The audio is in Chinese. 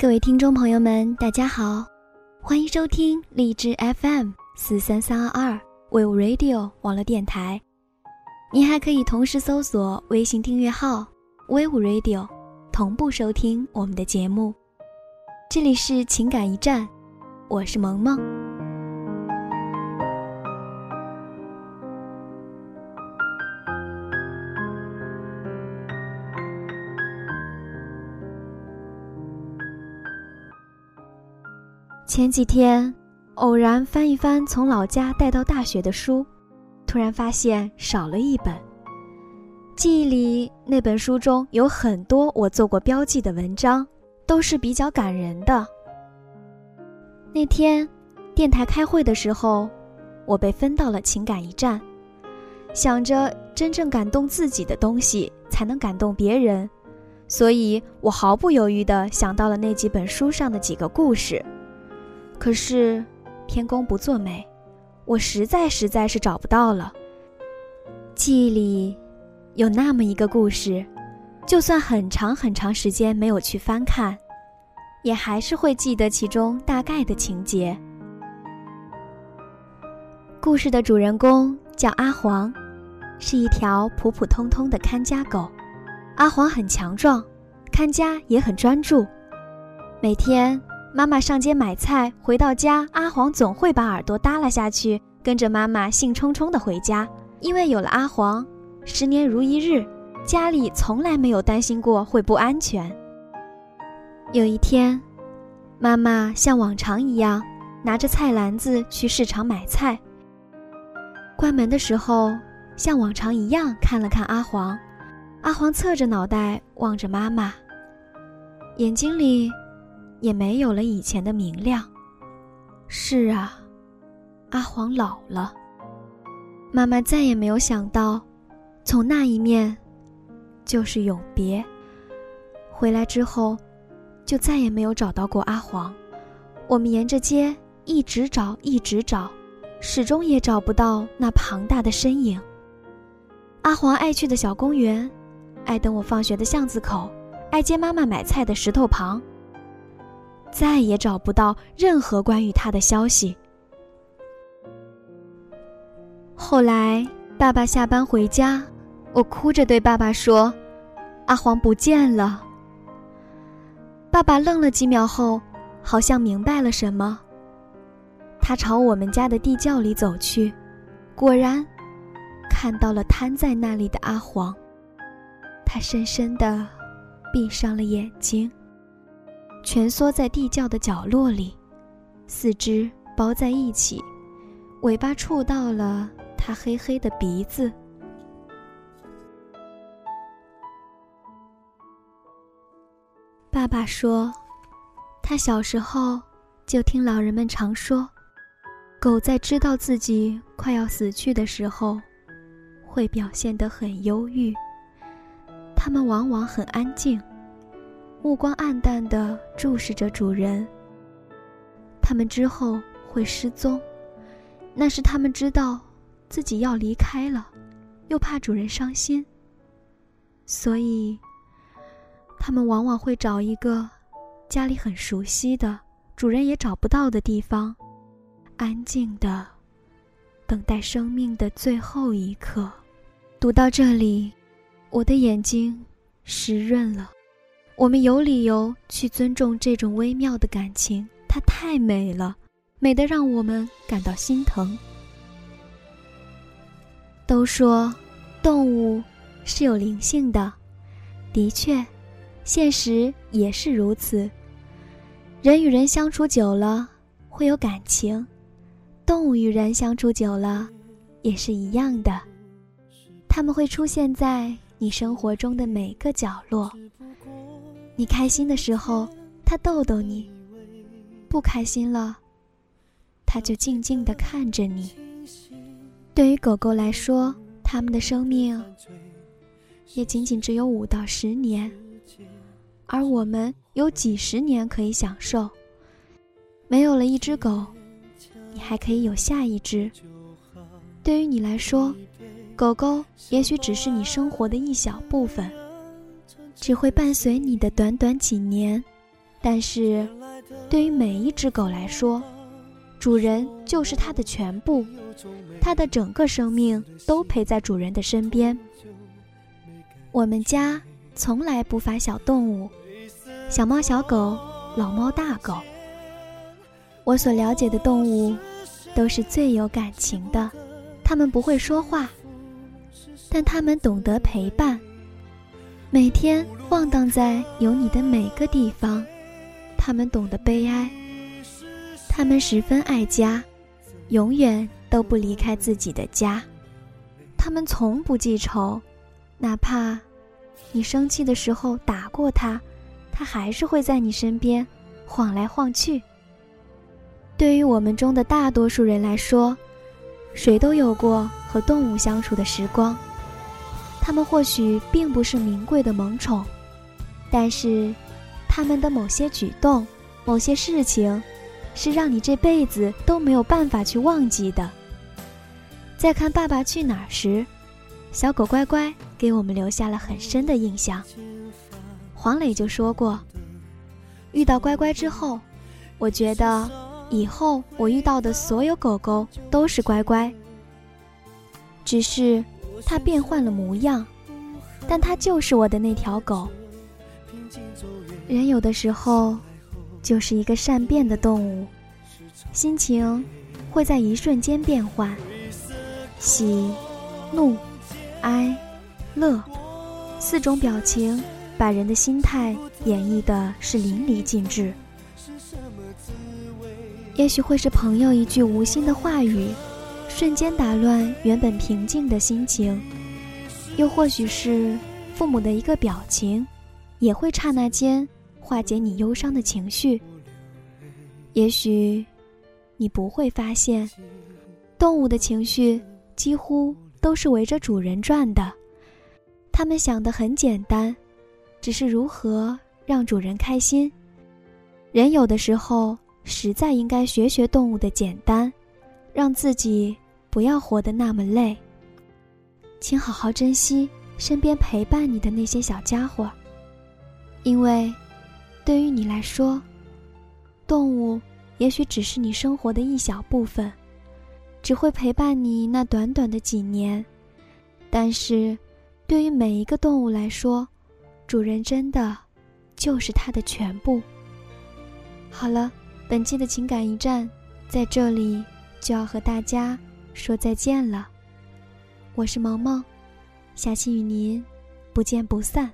各位听众朋友们，大家好，欢迎收听荔枝 FM 四三三二二 We Radio 网络电台。您还可以同时搜索微信订阅号 We Radio，同步收听我们的节目。这里是情感驿站，我是萌萌。前几天，偶然翻一翻从老家带到大学的书，突然发现少了一本。记忆里那本书中有很多我做过标记的文章，都是比较感人的。那天，电台开会的时候，我被分到了情感驿站，想着真正感动自己的东西才能感动别人，所以我毫不犹豫地想到了那几本书上的几个故事。可是，天公不作美，我实在实在是找不到了。记忆里，有那么一个故事，就算很长很长时间没有去翻看，也还是会记得其中大概的情节。故事的主人公叫阿黄，是一条普普通通的看家狗。阿黄很强壮，看家也很专注，每天。妈妈上街买菜，回到家，阿黄总会把耳朵耷拉下去，跟着妈妈兴冲冲地回家。因为有了阿黄，十年如一日，家里从来没有担心过会不安全。有一天，妈妈像往常一样拿着菜篮子去市场买菜。关门的时候，像往常一样看了看阿黄，阿黄侧着脑袋望着妈妈，眼睛里。也没有了以前的明亮。是啊，阿黄老了。妈妈再也没有想到，从那一面，就是永别。回来之后，就再也没有找到过阿黄。我们沿着街一直找，一直找，始终也找不到那庞大的身影。阿黄爱去的小公园，爱等我放学的巷子口，爱接妈妈买菜的石头旁。再也找不到任何关于他的消息。后来，爸爸下班回家，我哭着对爸爸说：“阿黄不见了。”爸爸愣了几秒后，好像明白了什么。他朝我们家的地窖里走去，果然看到了瘫在那里的阿黄。他深深的闭上了眼睛。蜷缩在地窖的角落里，四肢包在一起，尾巴触到了它黑黑的鼻子。爸爸说，他小时候就听老人们常说，狗在知道自己快要死去的时候，会表现得很忧郁。它们往往很安静。目光暗淡地注视着主人。他们之后会失踪，那是他们知道自己要离开了，又怕主人伤心，所以他们往往会找一个家里很熟悉的、主人也找不到的地方，安静的等待生命的最后一刻。读到这里，我的眼睛湿润了。我们有理由去尊重这种微妙的感情，它太美了，美得让我们感到心疼。都说动物是有灵性的，的确，现实也是如此。人与人相处久了会有感情，动物与人相处久了也是一样的，它们会出现在你生活中的每个角落。你开心的时候，它逗逗你；不开心了，它就静静地看着你。对于狗狗来说，它们的生命也仅仅只有五到十年，而我们有几十年可以享受。没有了一只狗，你还可以有下一只。对于你来说，狗狗也许只是你生活的一小部分。只会伴随你的短短几年，但是，对于每一只狗来说，主人就是它的全部，它的整个生命都陪在主人的身边。我们家从来不乏小动物，小猫、小狗、老猫、大狗。我所了解的动物，都是最有感情的。它们不会说话，但它们懂得陪伴。每天晃荡在有你的每个地方，它们懂得悲哀。他们十分爱家，永远都不离开自己的家。他们从不记仇，哪怕你生气的时候打过他，他还是会在你身边晃来晃去。对于我们中的大多数人来说，谁都有过和动物相处的时光。他们或许并不是名贵的萌宠，但是他们的某些举动、某些事情。是让你这辈子都没有办法去忘记的。在看《爸爸去哪儿》时，小狗乖乖给我们留下了很深的印象。黄磊就说过：“遇到乖乖之后，我觉得以后我遇到的所有狗狗都是乖乖，只是它变换了模样，但它就是我的那条狗。人有的时候。”就是一个善变的动物，心情会在一瞬间变换，喜、怒、哀、乐，四种表情把人的心态演绎的是淋漓尽致。也许会是朋友一句无心的话语，瞬间打乱原本平静的心情；又或许是父母的一个表情，也会刹那间。化解你忧伤的情绪。也许，你不会发现，动物的情绪几乎都是围着主人转的。他们想的很简单，只是如何让主人开心。人有的时候实在应该学学动物的简单，让自己不要活得那么累。请好好珍惜身边陪伴你的那些小家伙，因为。对于你来说，动物也许只是你生活的一小部分，只会陪伴你那短短的几年。但是，对于每一个动物来说，主人真的就是它的全部。好了，本期的情感驿站在这里就要和大家说再见了。我是萌萌，下期与您不见不散。